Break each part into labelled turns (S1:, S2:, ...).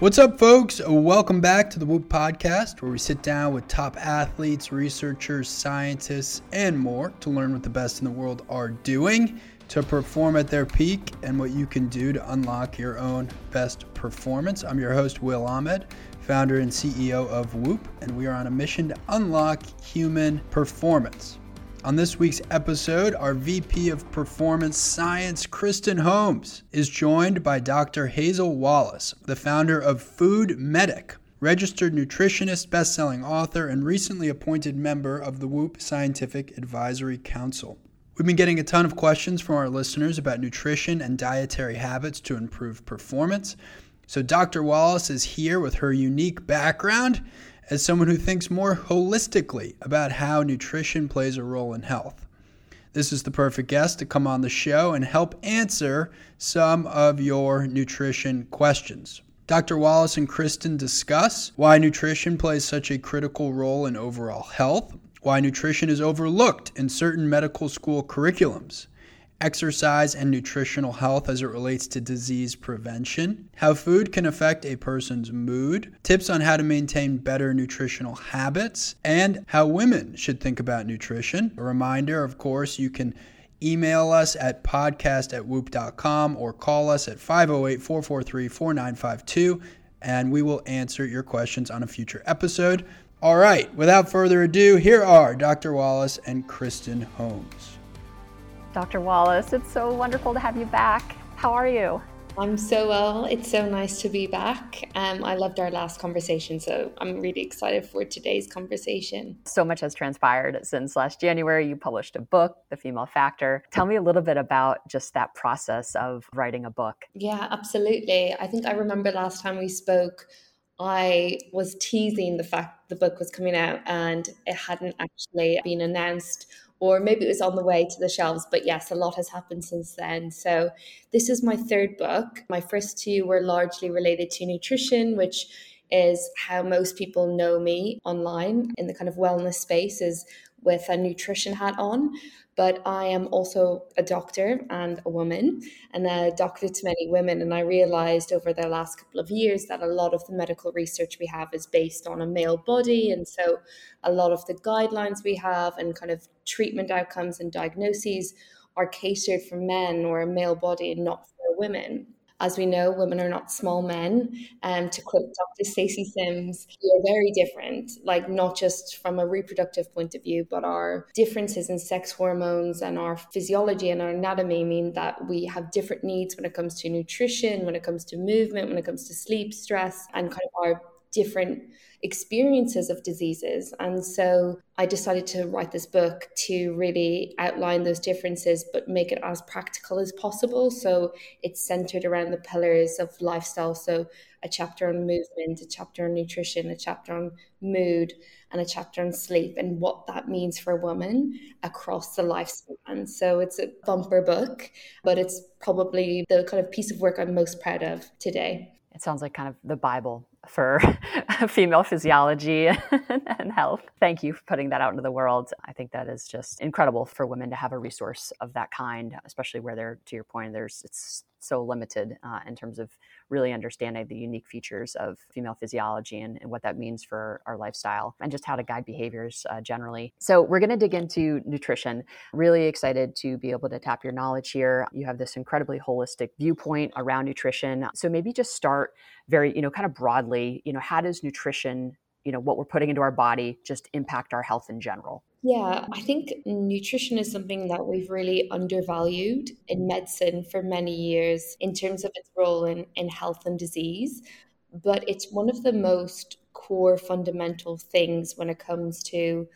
S1: What's up, folks? Welcome back to the Whoop Podcast, where we sit down with top athletes, researchers, scientists, and more to learn what the best in the world are doing to perform at their peak and what you can do to unlock your own best performance. I'm your host, Will Ahmed, founder and CEO of Whoop, and we are on a mission to unlock human performance. On this week's episode, our VP of Performance Science, Kristen Holmes, is joined by Dr. Hazel Wallace, the founder of Food Medic, registered nutritionist, best-selling author, and recently appointed member of the Whoop Scientific Advisory Council. We've been getting a ton of questions from our listeners about nutrition and dietary habits to improve performance. So, Dr. Wallace is here with her unique background as someone who thinks more holistically about how nutrition plays a role in health. This is the perfect guest to come on the show and help answer some of your nutrition questions. Dr. Wallace and Kristen discuss why nutrition plays such a critical role in overall health, why nutrition is overlooked in certain medical school curriculums, exercise and nutritional health as it relates to disease prevention, how food can affect a person's mood, tips on how to maintain better nutritional habits, and how women should think about nutrition. A reminder, of course, you can email us at podcast at whoop.com or call us at 508 443 4952 and we will answer your questions on a future episode. All right, without further ado, here are Dr. Wallace and Kristen Holmes.
S2: Dr. Wallace, it's so wonderful to have you back. How are you?
S3: I'm so well. It's so nice to be back. Um, I loved our last conversation, so I'm really excited for today's conversation.
S2: So much has transpired since last January. You published a book, The Female Factor. Tell me a little bit about just that process of writing a book.
S3: Yeah, absolutely. I think I remember last time we spoke, I was teasing the fact the book was coming out and it hadn't actually been announced or maybe it was on the way to the shelves. But yes, a lot has happened since then. So this is my third book. My first two were largely related to nutrition, which is how most people know me online in the kind of wellness space is with a nutrition hat on but I am also a doctor and a woman and a doctor to many women. And I realized over the last couple of years that a lot of the medical research we have is based on a male body. And so a lot of the guidelines we have and kind of treatment outcomes and diagnoses are catered for men or a male body and not for women. As we know, women are not small men. Um, to quote Dr. Stacy Sims, we are very different, like not just from a reproductive point of view, but our differences in sex hormones and our physiology and our anatomy mean that we have different needs when it comes to nutrition, when it comes to movement, when it comes to sleep, stress, and kind of our different experiences of diseases. And so I decided to write this book to really outline those differences, but make it as practical as possible. So it's centered around the pillars of lifestyle. So a chapter on movement, a chapter on nutrition, a chapter on mood, and a chapter on sleep and what that means for a woman across the lifespan. So it's a bumper book, but it's probably the kind of piece of work I'm most proud of today.
S2: It sounds like kind of the Bible for female physiology and health. Thank you for putting that out into the world. I think that is just incredible for women to have a resource of that kind, especially where they're, to your point, there's it's so limited uh, in terms of really understanding the unique features of female physiology and, and what that means for our lifestyle and just how to guide behaviors uh, generally. So, we're going to dig into nutrition. Really excited to be able to tap your knowledge here. You have this incredibly holistic viewpoint around nutrition. So, maybe just start very, you know, kind of broadly, you know, how does nutrition you know what we're putting into our body just impact our health in general
S3: yeah, I think nutrition is something that we've really undervalued in medicine for many years in terms of its role in, in health and disease. But it's one of the most core fundamental things when it comes to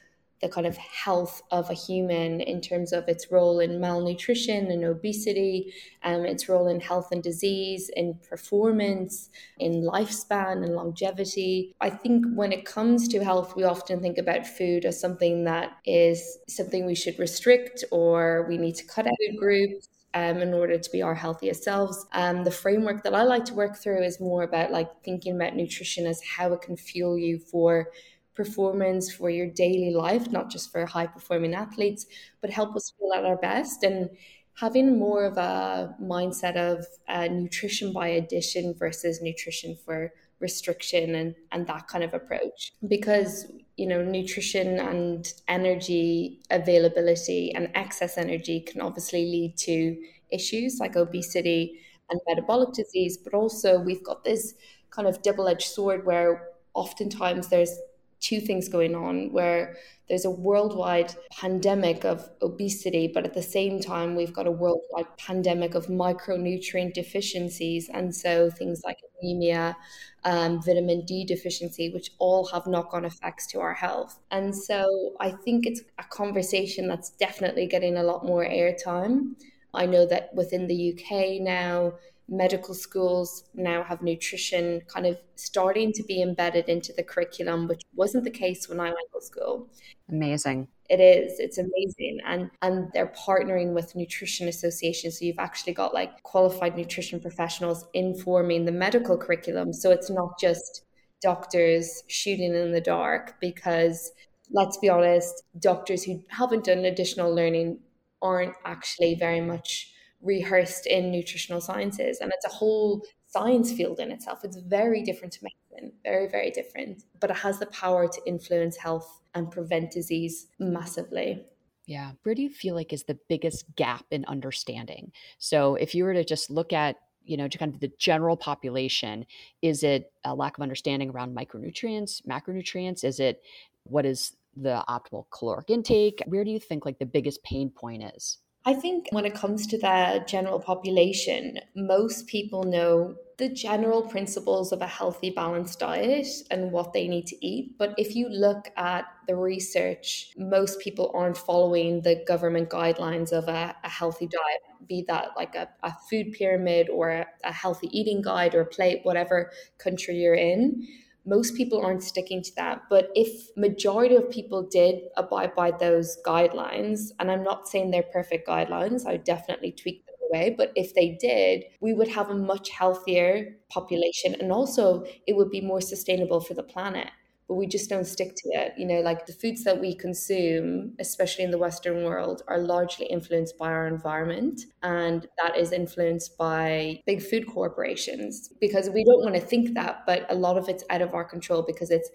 S3: the kind of health of a human in terms of its role in malnutrition and obesity, um, its role in health and disease, in performance, in lifespan and longevity. I think when it comes to health, we often think about food as something that is something we should restrict or we need to cut out groups. Um, in order to be our healthiest selves. Um, the framework that I like to work through is more about like thinking about nutrition as how it can fuel you for performance for your daily life, not just for high performing athletes, but help us feel at our best. And having more of a mindset of uh, nutrition by addition versus nutrition for restriction and, and that kind of approach. Because, you know, nutrition and energy availability and excess energy can obviously lead to issues like obesity and metabolic disease, but also we've got this kind of double edged sword where oftentimes there's two things going on where there's a worldwide pandemic of obesity, but at the same time, we've got a worldwide pandemic of micronutrient deficiencies. And so things like anemia, um, vitamin D deficiency, which all have knock on effects to our health. And so I think it's a conversation that's definitely getting a lot more airtime. I know that within the UK now, medical schools now have nutrition kind of starting to be embedded into the curriculum, which wasn't the case when I went to school.
S2: Amazing.
S3: It is. It's amazing. And and they're partnering with nutrition associations. So you've actually got like qualified nutrition professionals informing the medical curriculum. So it's not just doctors shooting in the dark because let's be honest, doctors who haven't done additional learning aren't actually very much rehearsed in nutritional sciences and it's a whole science field in itself. It's very different to medicine very very different but it has the power to influence health and prevent disease massively.
S2: Yeah. Where do you feel like is the biggest gap in understanding? So if you were to just look at you know to kind of the general population is it a lack of understanding around micronutrients macronutrients? Is it what is the optimal caloric intake? Where do you think like the biggest pain point is
S3: I think when it comes to the general population, most people know the general principles of a healthy, balanced diet and what they need to eat. But if you look at the research, most people aren't following the government guidelines of a, a healthy diet, be that like a, a food pyramid or a, a healthy eating guide or plate, whatever country you're in most people aren't sticking to that. But if majority of people did abide by those guidelines and i'm not saying they're perfect guidelines i would definitely tweak them away but if they did we would have a much healthier population and also it would be more sustainable for the planet but we just don't stick to it. You know, like the foods that we consume, especially in the Western world, are largely influenced by our environment. And that is influenced by big food corporations because we don't want to think that, but a lot of it's out of our control because it's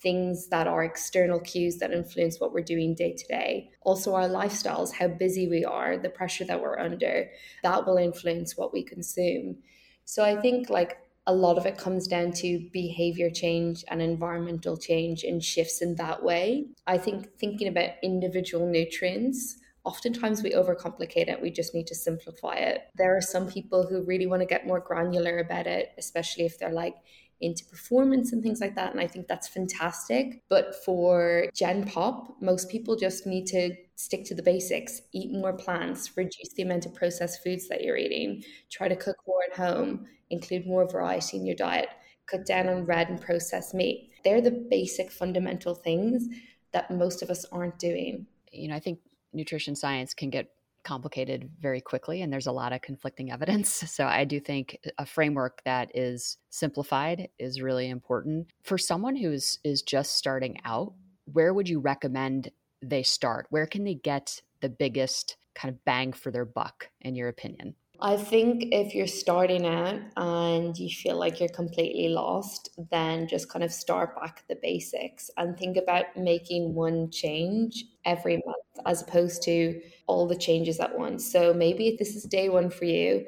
S3: things that are external cues that influence what we're doing day to day. Also, our lifestyles, how busy we are, the pressure that we're under, that will influence what we consume. So I think like a lot of it comes down to behavior change and environmental change and shifts in that way. I think thinking about individual nutrients, oftentimes we overcomplicate it. We just need to simplify it. There are some people who really want to get more granular about it, especially if they're like into performance and things like that. And I think that's fantastic. But for Gen Pop, most people just need to stick to the basics, eat more plants, reduce the amount of processed foods that you're eating, try to cook more at home, include more variety in your diet, cut down on red and processed meat. They're the basic fundamental things that most of us aren't doing.
S2: You know, I think nutrition science can get complicated very quickly and there's a lot of conflicting evidence. So I do think a framework that is simplified is really important. For someone who's is just starting out, where would you recommend they start? Where can they get the biggest kind of bang for their buck in your opinion?
S3: I think if you're starting out and you feel like you're completely lost, then just kind of start back at the basics and think about making one change every month as opposed to all the changes at once. So maybe if this is day one for you,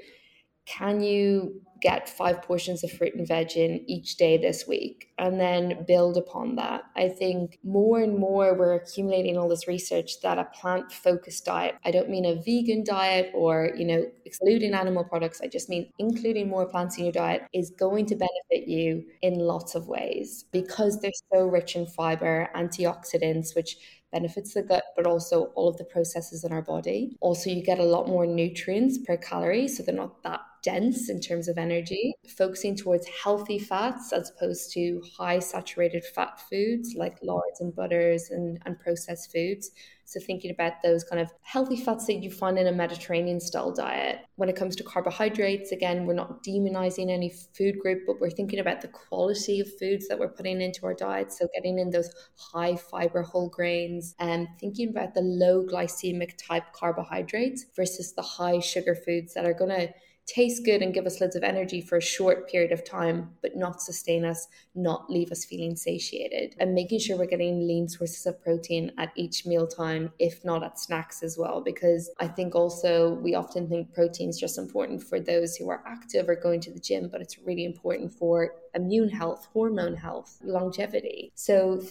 S3: can you get five portions of fruit and veg in each day this week and then build upon that. I think more and more we're accumulating all this research that a plant focused diet, I don't mean a vegan diet or, you know, excluding animal products, I just mean including more plants in your diet is going to benefit you in lots of ways because they're so rich in fiber, antioxidants, which benefits the gut, but also all of the processes in our body. Also, you get a lot more nutrients per calorie, so they're not that dense in terms of energy, focusing towards healthy fats as opposed to high saturated fat foods like lards and butters and, and processed foods. So, thinking about those kind of healthy fats that you find in a Mediterranean style diet. When it comes to carbohydrates, again, we're not demonizing any food group, but we're thinking about the quality of foods that we're putting into our diet. So, getting in those high fiber whole grains and thinking about the low glycemic type carbohydrates versus the high sugar foods that are going to taste good and give us loads of energy for a short period of time, but not sustain us, not leave us feeling satiated. And making sure we're getting lean sources of protein at each meal time, if not at snacks as well. Because I think also we often think protein is just important for those who are active or going to the gym, but it's really important for immune health, hormone health, longevity. So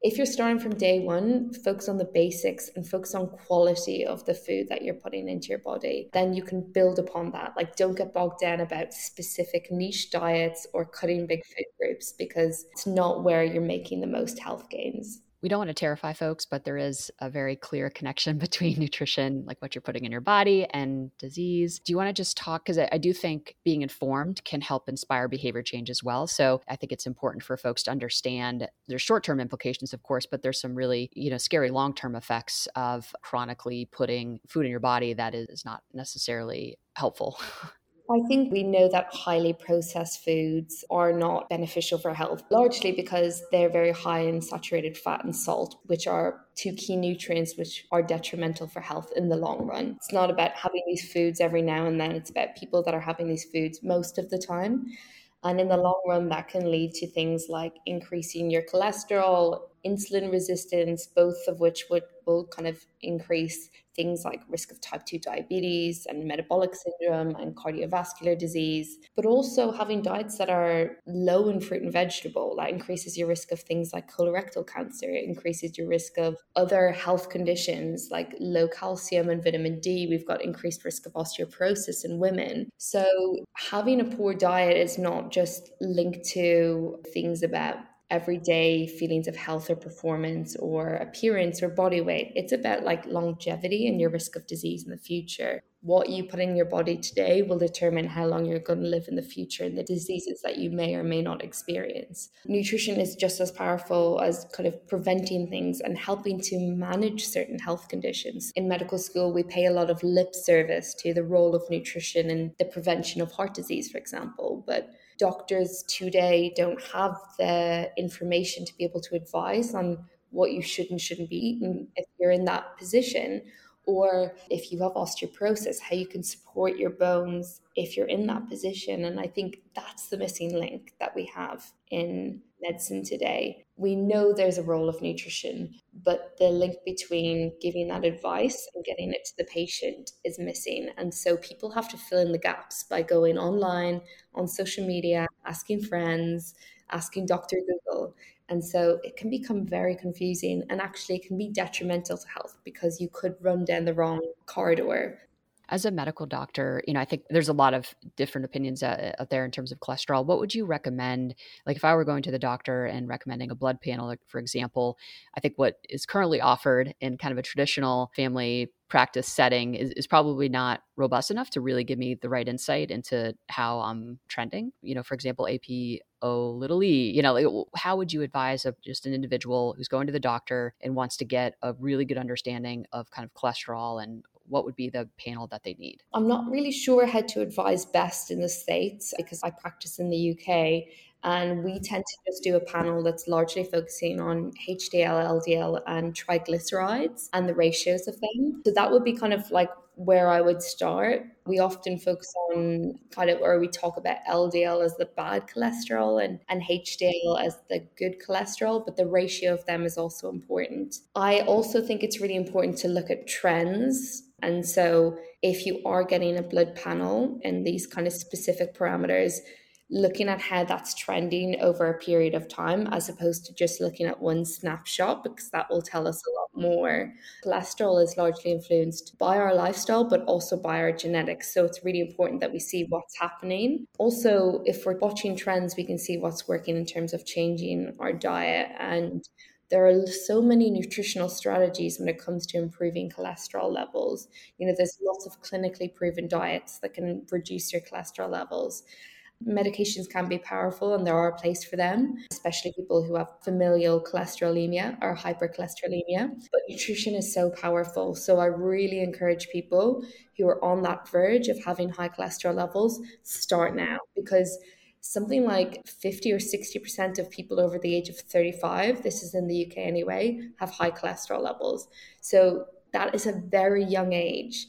S3: if you're starting from day one, focus on the basics and focus on quality of the food that you're putting into your body. Then you can build upon that. Like, don't get bogged down about specific niche diets or cutting big food groups because it's not where you're making the most health gains
S2: we don't want to terrify folks, but there is a very clear connection between nutrition, like what you're putting in your body, and disease. Do you want to just talk? Because I, I, do think being informed can help inspire behavior change as well. So I think it's important for folks to understand there's short term implications, of course, but there's some really, you know, scary long term effects of chronically putting food in your body that is not necessarily helpful.
S3: I think we know that highly processed foods are not beneficial for health, largely because they're very high in saturated fat and salt, which are two key nutrients which are detrimental for health in the long run. It's not about having these foods every now and then, it's about people that are having these foods most of the time. And in the long run, that can lead to things like increasing your cholesterol, insulin resistance, both of which would will kind of increase things like risk of type 2 diabetes and metabolic syndrome and cardiovascular disease, but also having diets that are low in fruit and vegetable. That increases your risk of things like colorectal cancer, it increases your risk of other health conditions like low calcium and vitamin D. We've got increased risk of osteoporosis in women. So, having a poor diet is not just linked to things about everyday feelings of health or performance or appearance or body weight. It's about like longevity and your risk of disease in the future. What you put in your body today will determine how long you're going to live in the future and the diseases that you may or may not experience. Nutrition is just as powerful as kind of preventing things and helping to manage certain health conditions. In medical school, we pay a lot of lip service to the role of nutrition in the prevention of heart disease, for example. But doctors today don't have the information to be able to advise on what you should and shouldn't be eating if you're in that position or if you have osteoporosis how you can support your bones if you're in that position and i think that's the missing link that we have in medicine today. We know there's a role of nutrition, but the link between giving that advice and getting it to the patient is missing. And so people have to fill in the gaps by going online, on social media, asking friends, asking Dr. Google. And so it can become very confusing and actually it can be detrimental to health because you could run down the wrong corridor
S2: as a medical doctor, you know, I think there's a lot of different opinions out, out, there in terms of cholesterol. What would you recommend? Like, if I were going to the doctor and recommending a blood panel, for example, I think what is currently offered in kind of a traditional family practice setting is, is probably not robust enough to really give me the right insight into how I'm trending. You know, for example, AP O little e, you know, like, how would you advise of just an individual who's going to the doctor and wants to get a really good understanding of kind of cholesterol and what would be the panel that they need?
S3: I'm not really sure how to advise best in the States because I practice in the UK and we mm-hmm. tend to just do a panel that's largely focusing on HDL, LDL, and triglycerides and the ratios of them. So that would be kind of like where I would start. We often focus on kind of where we talk about LDL as the bad cholesterol and, and HDL as the good cholesterol, but the ratio of them is also important. I also think it's really important to look at trends and so, if you are getting a blood panel and these kind of specific parameters, looking at how that's trending over a period of time as opposed to just looking at one snapshot because that will tell us a lot more. Cholesterol is largely influenced by our lifestyle but also by our genetics. So it's really important that we see what's happening. Also, if we're watching trends, we can see what's working in terms of changing our diet and there are so many nutritional strategies when it comes to improving cholesterol levels. You know, there's lots of clinically proven diets that can reduce your cholesterol levels. Medications can be powerful and there are a place for them, especially people who have familial cholesterolemia or hypercholesterolemia. But nutrition is so powerful. So I really encourage people who are on that verge of having high cholesterol levels, start now because something like 50 or 60% of people over the age of 35, this is in the UK anyway, have high cholesterol levels. So that is a very young age.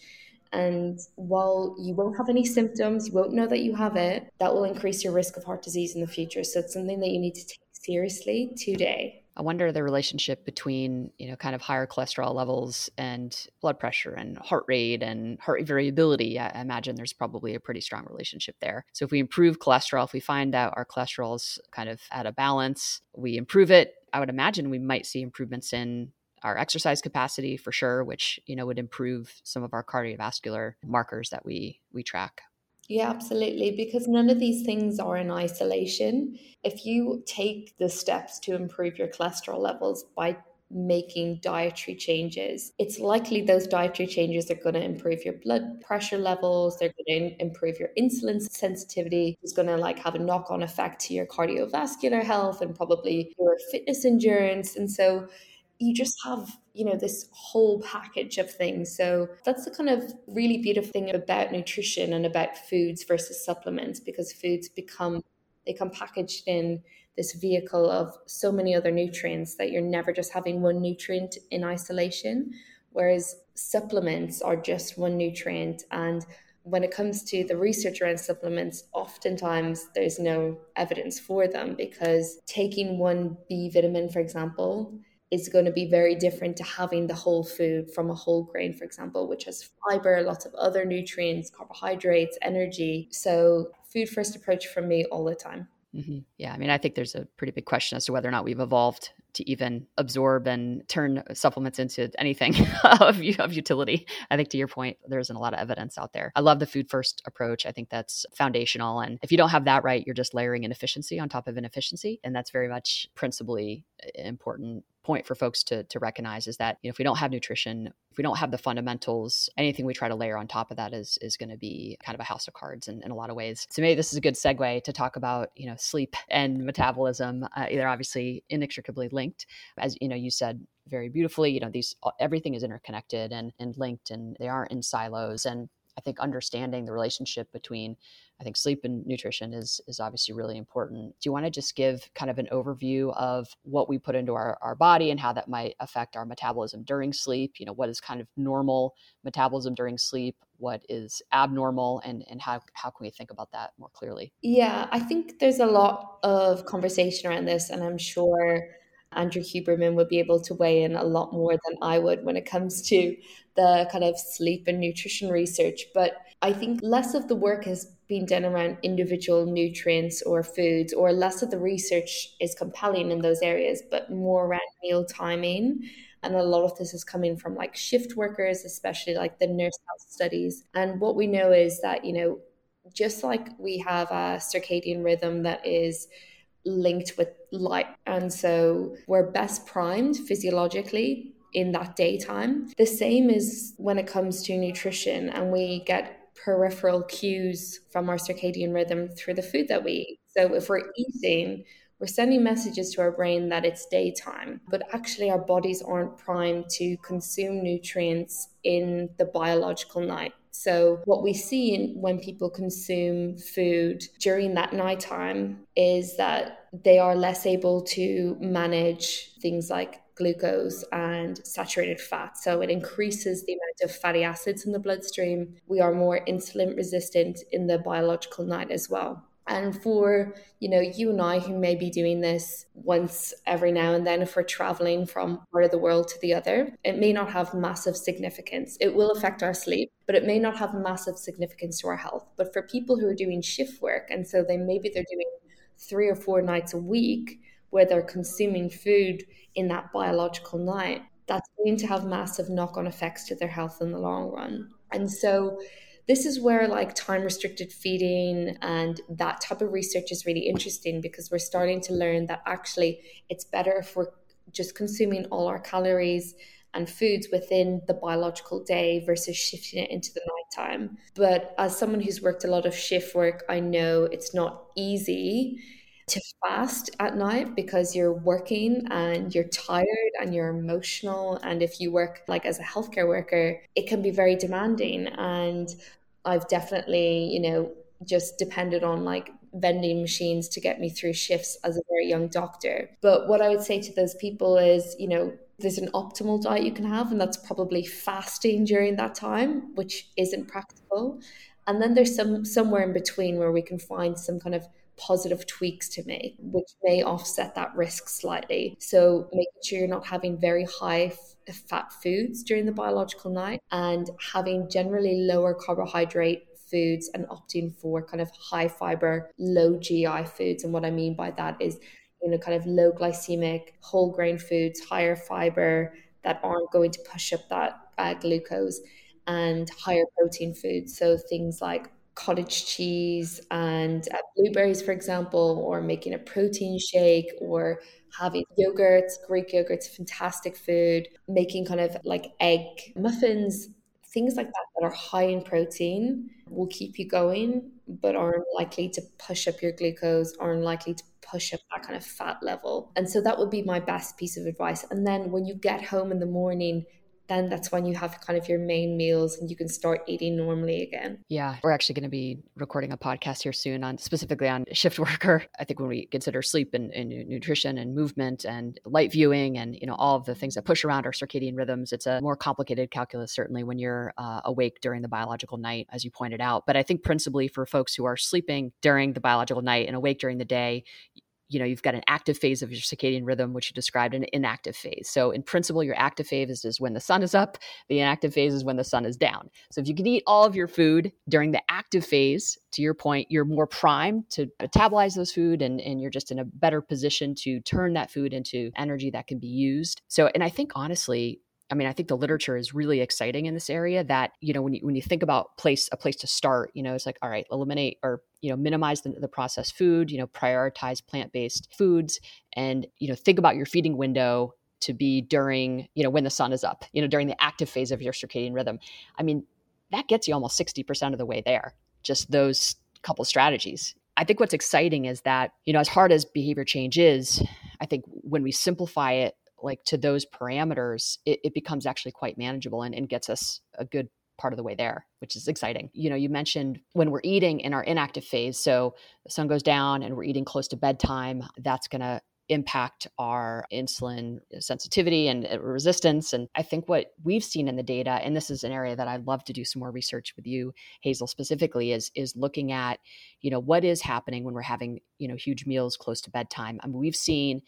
S3: And while you won't have any symptoms, you won't know that you have it, that will increase your risk of heart disease in the future. So it's something that you need to take seriously today.
S2: I wonder the relationship between, you know, kind of higher cholesterol levels and blood pressure and heart rate and heart variability. I imagine there's probably a pretty strong relationship there. So if we improve cholesterol, if we find out our cholesterol is kind of out of balance, we improve it. I would imagine we might see improvements in our exercise capacity for sure, which you know would improve some of our cardiovascular markers that we we track.
S3: Yeah, absolutely. Because none of these things are in isolation. If you take the steps to improve your cholesterol levels by making dietary changes, it's likely those dietary changes are going to improve your blood pressure levels. They're going to improve your insulin sensitivity. It's going to like have a knock on effect to your cardiovascular health and probably your fitness endurance. And so you just have you know this whole package of things. So that's the kind of really beautiful thing about nutrition and about foods versus supplements because foods become they come packaged in this vehicle of so many other nutrients that you're never just having one nutrient in isolation whereas supplements are just one nutrient. And when it comes to the research around supplements, oftentimes there's no evidence for them because taking one B vitamin, for example, is going to be very different to having the whole food from a whole grain, for example, which has fiber, lots of other nutrients, carbohydrates, energy. So, food first approach for me all the time.
S2: Mm-hmm. Yeah, I mean, I think there's a pretty big question as to whether or not we've evolved to even absorb and turn supplements into anything of, of utility. I think to your point, there isn't a lot of evidence out there. I love the food first approach. I think that's foundational. And if you don't have that right, you're just layering inefficiency on top of inefficiency. And that's very much principally important point for folks to to recognize is that you know if we don't have nutrition if we don't have the fundamentals anything we try to layer on top of that is is going to be kind of a house of cards in, in a lot of ways. So maybe this is a good segue to talk about you know sleep and metabolism uh, they're obviously inextricably linked as you know you said very beautifully you know these everything is interconnected and and linked and they aren't in silos. And I think understanding the relationship between I think sleep and nutrition is is obviously really important. Do you want to just give kind of an overview of what we put into our, our body and how that might affect our metabolism during sleep? You know, what is kind of normal metabolism during sleep? What is abnormal and, and how, how can we think about that more clearly?
S3: Yeah, I think there's a lot of conversation around this, and I'm sure Andrew Huberman would be able to weigh in a lot more than I would when it comes to the kind of sleep and nutrition research. But I think less of the work has been done around individual nutrients or foods, or less of the research is compelling in those areas, but more around meal timing. And a lot of this is coming from like shift workers, especially like the nurse health studies. And what we know is that, you know, just like we have a circadian rhythm that is linked with light. And so we're best primed physiologically in that daytime. The same is when it comes to nutrition, and we get peripheral cues from our circadian rhythm through the food that we eat. So if we're eating, we're sending messages to our brain that it's daytime, but actually our bodies aren't primed to consume nutrients in the biological night. So, what we see when people consume food during that nighttime is that they are less able to manage things like glucose and saturated fat. So it increases the amount of fatty acids in the bloodstream. We are more insulin resistant in the biological night as well. And for, you know, you and I who may be doing this once every now and then if we're traveling from part of the world to the other, it may not have massive significance. It will affect our sleep, but it may not have massive significance to our health. But for people who are doing shift work, and so they maybe they're doing three or four nights a week where they're consuming food in that biological night, that's going to have massive knock-on effects to their health in the long run. And so this is where like time restricted feeding and that type of research is really interesting because we're starting to learn that actually it's better if we're just consuming all our calories and foods within the biological day versus shifting it into the nighttime. But as someone who's worked a lot of shift work, I know it's not easy to fast at night because you're working and you're tired and you're emotional. And if you work like as a healthcare worker, it can be very demanding. And I've definitely, you know, just depended on like vending machines to get me through shifts as a very young doctor. But what I would say to those people is, you know, there's an optimal diet you can have, and that's probably fasting during that time, which isn't practical. And then there's some somewhere in between where we can find some kind of positive tweaks to make, which may offset that risk slightly. So making sure you're not having very high f- fat foods during the biological night and having generally lower carbohydrate foods and opting for kind of high fiber, low GI foods. And what I mean by that is, you know, kind of low glycemic, whole grain foods, higher fiber that aren't going to push up that uh, glucose and higher protein foods. So things like cottage cheese and uh, blueberries, for example, or making a protein shake or having yogurts, Greek yogurt's fantastic food, making kind of like egg muffins, things like that that are high in protein will keep you going, but aren't likely to push up your glucose, aren't likely to push up that kind of fat level. And so that would be my best piece of advice. And then when you get home in the morning, then that's when you have kind of your main meals and you can start eating normally again.
S2: Yeah, we're actually going to be recording a podcast here soon on specifically on shift worker. I think when we consider sleep and, and, nutrition and movement and light viewing and you know all of the things that push around our circadian rhythms, it's a more complicated calculus certainly when you're uh, awake during the biological night, as you pointed out. But I think principally for folks who are sleeping during the biological night and awake during the day, you know you've got an active phase of your circadian rhythm which you described an inactive phase. So in principle your active phase is when the sun is up the inactive phase is when the sun is down. So if you can eat all of your food during the active phase to your point you're more primed to metabolize those food and, and you're just in a better position to turn that food into energy that can be used. So and i think honestly I mean, I think the literature is really exciting in this area. That you know, when you when you think about place a place to start, you know, it's like all right, eliminate or you know minimize the, the processed food. You know, prioritize plant based foods, and you know, think about your feeding window to be during you know when the sun is up. You know, during the active phase of your circadian rhythm. I mean, that gets you almost sixty percent of the way there. Just those couple strategies. I think what's exciting is that, you know, as hard as behavior change is, I think when we simplify it like to those parameters, it, it becomes actually quite manageable and, and gets us a good part of the way there, which is exciting. You know, you mentioned when we're eating in our inactive phase, so the sun goes down and we're eating close to bedtime, that's going to impact our insulin sensitivity and uh, resistance. And I think what we've seen in the data, and this is an area that I'd love to do some more research with you, Hazel, specifically, is is looking at, you know, what is happening when we're having, you know, huge meals close to bedtime. I mean, we've seen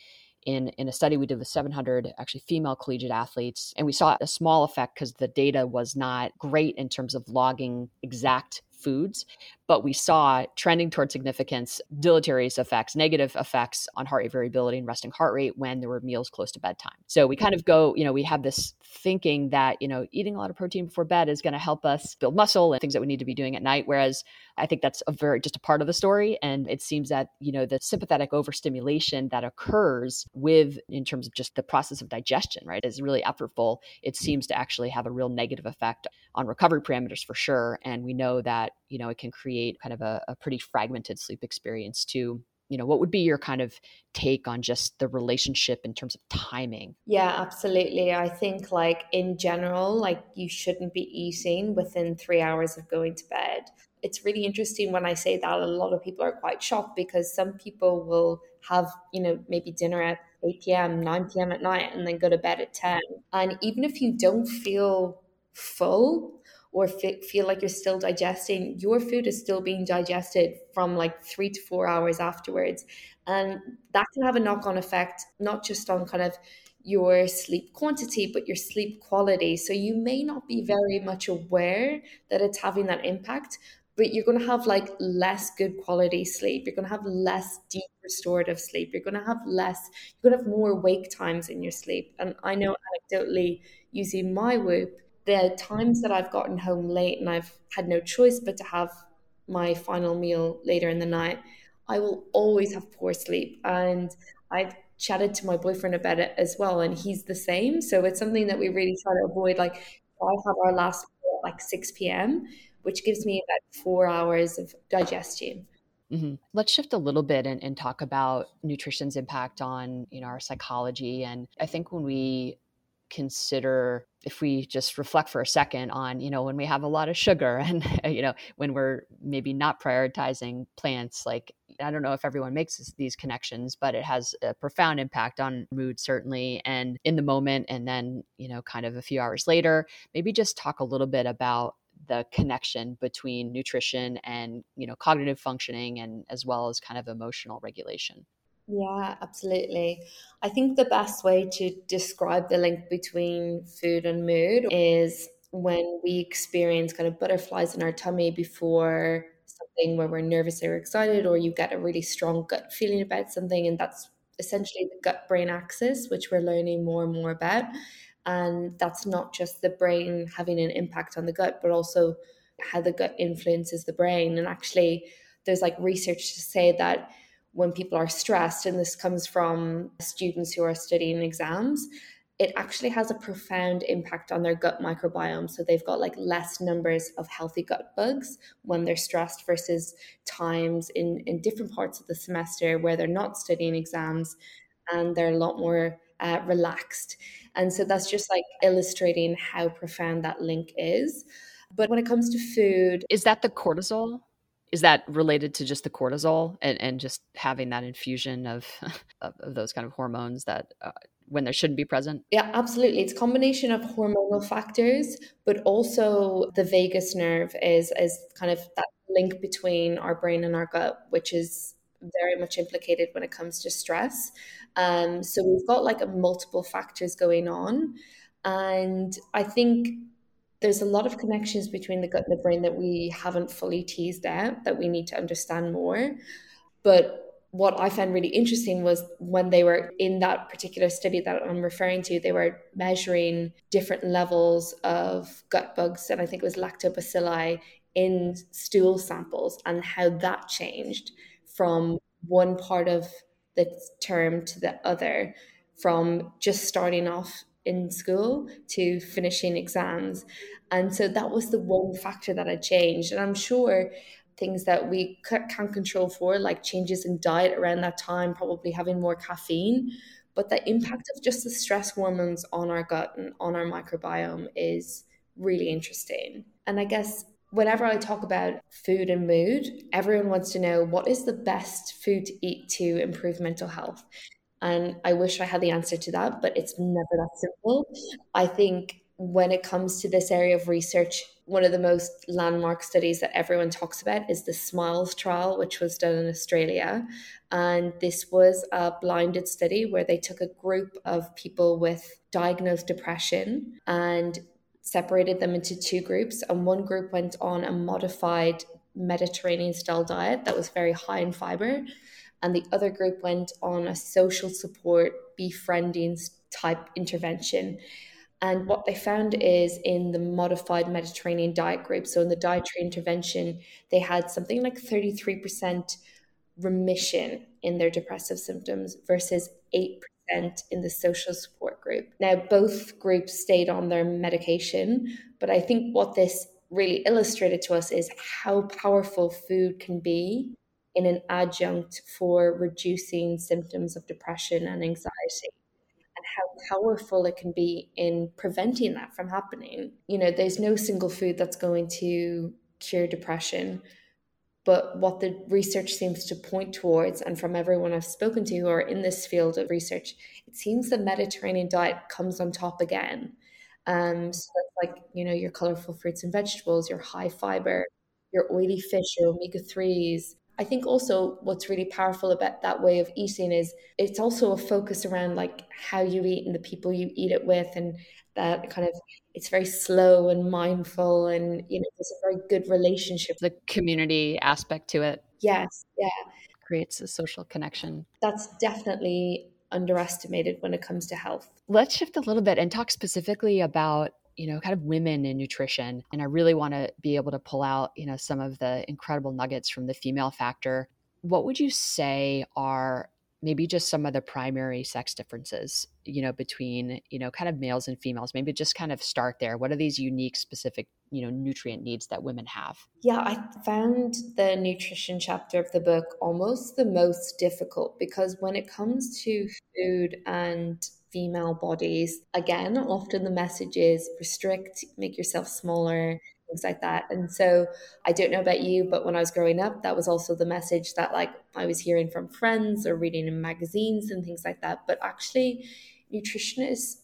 S2: in, in a study we did with 700 actually female collegiate athletes and we saw a small effect because the data was not great in terms of logging exact foods but we saw trending toward significance deleterious effects, negative effects on heart rate variability and resting heart rate when there were meals close to bedtime. So we kind of go, you know, we have this thinking that, you know, eating a lot of protein before bed is going to help us build muscle and things that we need to be doing at night. Whereas I think that's a very just a part of the story. And it seems that, you know, the sympathetic overstimulation that occurs with in terms of just the process of digestion, right, is really effortful. It seems to actually have a real negative effect on recovery parameters for sure. And we know that, you know, it can create kind of a, a pretty fragmented sleep experience too. You know what would be your kind of take on just the relationship in terms of timing?
S3: Yeah absolutely. I think like in general like you shouldn't be eating within three hours of going to bed. It's really interesting when i say that a lot of people are quite shocked because some people will have you know maybe dinner at 8 p.m 9 p.m at night and then go to bed at 10 and even if you don't feel full or f- feel like you're still digesting, your food is still being digested from like three to four hours afterwards. And that can have a knock on effect, not just on kind of your sleep quantity, but your sleep quality. So you may not be very much aware that it's having that impact, but you're going to have like less good quality sleep. You're going to have less deep restorative sleep. You're going to have less, you're going to have more wake times in your sleep. And I know anecdotally, using my Whoop, the times that I've gotten home late and I've had no choice but to have my final meal later in the night, I will always have poor sleep. And I've chatted to my boyfriend about it as well, and he's the same. So it's something that we really try to avoid. Like, I have our last meal at like 6 p.m., which gives me about four hours of digestion.
S2: Mm-hmm. Let's shift a little bit and, and, talk about nutrition's impact on you know our psychology. And I think when we consider if we just reflect for a second on you know when we have a lot of sugar and you know when we're maybe not prioritizing plants like I don't know if everyone makes these connections, but it has a profound impact on mood, certainly, and in the moment. And then, you know, kind of a few hours later, maybe just talk a little bit about the connection between nutrition and you know cognitive functioning and as well as kind of emotional regulation
S3: yeah absolutely i think the best way to describe the link between food and mood is when we experience kind of butterflies in our tummy before something where we're nervous or excited or you get a really strong gut feeling about something and that's essentially the gut brain axis which we're learning more and more about and that's not just the brain having an impact on the gut, but also how the gut influences the brain. And actually, there's like research to say that when people are stressed, and this comes from students who are studying exams, it actually has a profound impact on their gut microbiome. So they've got like less numbers of healthy gut bugs when they're stressed versus times in, in different parts of the semester where they're not studying exams and they're a lot more uh, relaxed. And so that's just like illustrating how profound that link is. But when it comes to food,
S2: is that the cortisol? Is that related to just the cortisol and, and just having that infusion of, of, of those kind of hormones that uh, when there shouldn't be present?
S3: Yeah, absolutely. It's a combination of hormonal factors, but also the vagus nerve is is kind of that link between our brain and our gut, which is very much implicated when it comes to stress. Um, so we've got like a multiple factors going on. And I think there's a lot of connections between the gut and the brain that we haven't fully teased out that we need to understand more. But what I found really interesting was when they were in that particular study that I'm referring to, they were measuring different levels of gut bugs, and I think it was lactobacilli in stool samples and how that changed from one part of the term to the other, from just starting off in school to finishing exams. And so that was the one factor that had changed. And I'm sure things that we can't control for, like changes in diet around that time, probably having more caffeine. But the impact of just the stress hormones on our gut and on our microbiome is really interesting. And I guess whenever I talk about food and mood, everyone wants to know what is the best food to eat to improve mental health. And I wish I had the answer to that, but it's never that simple. I think when it comes to this area of research, one of the most landmark studies that everyone talks about is the SMILES trial, which was done in Australia. And this was a blinded study where they took a group of people with diagnosed depression and separated them into two groups, and one group went on a modified Mediterranean style diet that was very high in fiber, and the other group went on a social support befriending type intervention. And what they found is in the modified Mediterranean diet group, so in the dietary intervention, they had something like 33% remission in their depressive symptoms versus 8% in the social support group. Now, both groups stayed on their medication, but I think what this really illustrated to us is how powerful food can be in an adjunct for reducing symptoms of depression and anxiety and how powerful it can be in preventing that from happening. You know, there's no single food that's going to cure depression, but what the research seems to point towards, and from everyone I've spoken to who are in this field of research, it seems the Mediterranean diet comes on top again. Um, so that's like, you know, your colorful fruits and vegetables, your high fiber, your oily fish, your omega 3s. I think also what's really powerful about that way of eating is it's also a focus around like how you eat and the people you eat it with and that kind of it's very slow and mindful and you know there's a very good relationship.
S2: The community aspect to it.
S3: Yes yeah.
S2: Creates a social connection.
S3: That's definitely underestimated when it comes to health.
S2: Let's shift a little bit and talk specifically about you know kind of women in nutrition and i really want to be able to pull out you know some of the incredible nuggets from the female factor what would you say are maybe just some of the primary sex differences you know between you know kind of males and females? Maybe just kind of start there. What are these unique specific you know nutrient needs that women have?
S3: Yeah i found the nutrition chapter of the book almost the most difficult because when it comes to food and female bodies again often the message is restrict make yourself smaller things like that. And so I don't know about you, but when I was growing up, that was also the message that like I was hearing from friends or reading in magazines and things like that. But actually, nutrition is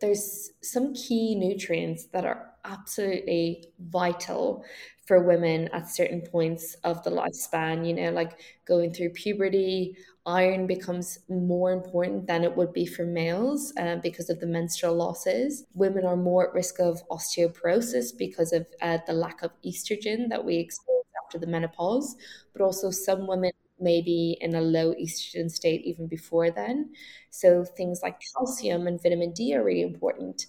S3: there's some key nutrients that are absolutely vital for women at certain points of the lifespan, you know, like going through puberty, iron becomes more important than it would be for males uh, because of the menstrual losses. Women are more at risk of osteoporosis because of uh, the lack of estrogen that we experience after the menopause, but also some women may be in a low estrogen state even before then. So things like calcium and vitamin D are really important.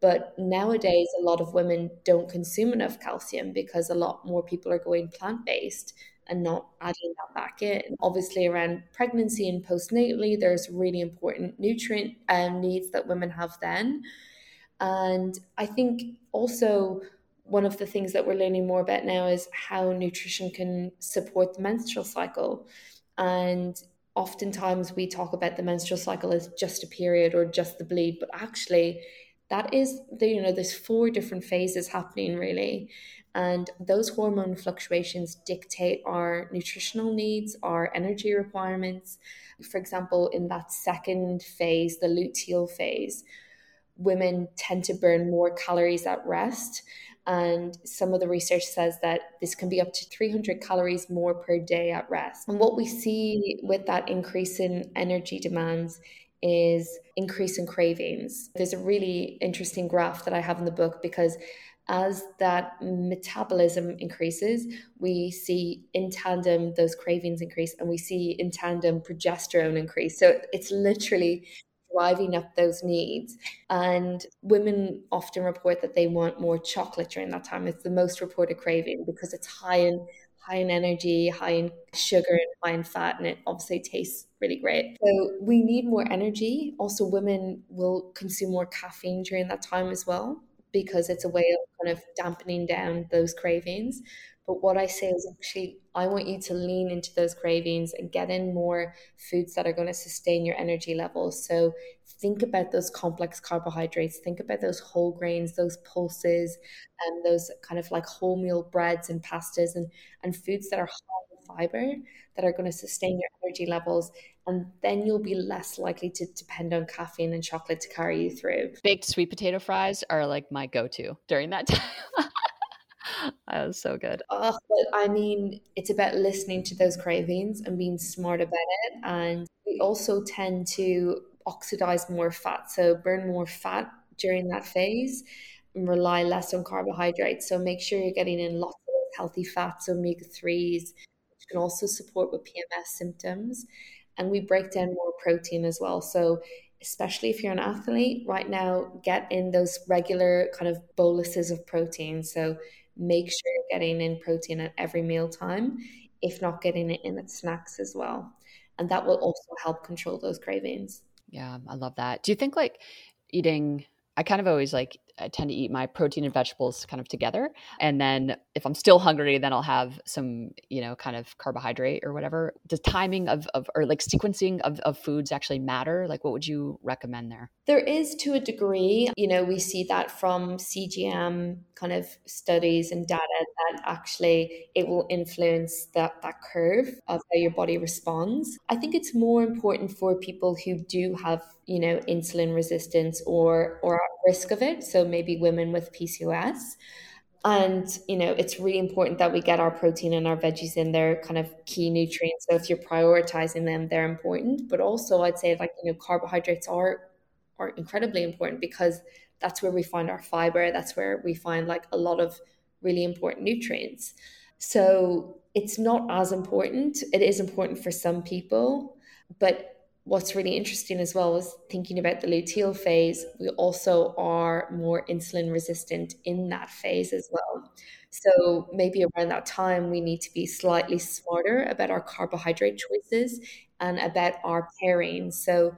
S3: But nowadays, a lot of women don't consume enough calcium because a lot more people are going plant based and not adding that back in. Obviously, around pregnancy and postnatally, there's really important nutrient um, needs that women have then. And I think also one of the things that we're learning more about now is how nutrition can support the menstrual cycle. And oftentimes we talk about the menstrual cycle as just a period or just the bleed, but actually, that is you know there's four different phases happening really and those hormone fluctuations dictate our nutritional needs our energy requirements. For example in that second phase the luteal phase women tend to burn more calories at rest. And some of the research says that this can be up to 300 calories more per day at rest. And what we see with that increase in energy demands is increase in cravings. There's a really interesting graph that I have in the book because as that metabolism increases, we see in tandem those cravings increase and we see in tandem progesterone increase. So it's literally driving up those needs. And women often report that they want more chocolate during that time. It's the most reported craving because it's high in high in energy, high in sugar, and high in fat, and it obviously tastes really great. So we need more energy. Also, women will consume more caffeine during that time as well because it's a way of kind of dampening down those cravings. But what I say is actually, I want you to lean into those cravings and get in more foods that are going to sustain your energy levels. So think about those complex carbohydrates, think about those whole grains, those pulses, and those kind of like wholemeal breads and pastas and, and foods that are high in fiber that are going to sustain your energy levels. And then you'll be less likely to depend on caffeine and chocolate to carry you through.
S2: Baked sweet potato fries are like my go to during that time. that was so good.
S3: Oh, but I mean, it's about listening to those cravings and being smart about it. And we also tend to oxidize more fat, so burn more fat during that phase and rely less on carbohydrates. So make sure you're getting in lots of healthy fats, omega 3s, which can also support with PMS symptoms. And we break down more protein as well. So especially if you're an athlete right now, get in those regular kind of boluses of protein. So make sure you're getting in protein at every meal time, if not getting it in at snacks as well. And that will also help control those cravings.
S2: Yeah, I love that. Do you think like eating I kind of always like I tend to eat my protein and vegetables kind of together. And then if I'm still hungry, then I'll have some, you know, kind of carbohydrate or whatever. Does timing of, of or like sequencing of, of foods actually matter? Like what would you recommend there?
S3: There is to a degree. You know, we see that from CGM kind of studies and data that actually it will influence that, that curve of how your body responds. I think it's more important for people who do have, you know, insulin resistance or or risk of it. So maybe women with PCOS. And, you know, it's really important that we get our protein and our veggies in there, kind of key nutrients. So if you're prioritizing them, they're important. But also I'd say like, you know, carbohydrates are are incredibly important because that's where we find our fiber. That's where we find like a lot of really important nutrients. So it's not as important. It is important for some people, but what's really interesting as well is thinking about the luteal phase, we also are more insulin resistant in that phase as well. So maybe around that time, we need to be slightly smarter about our carbohydrate choices and about our pairing. So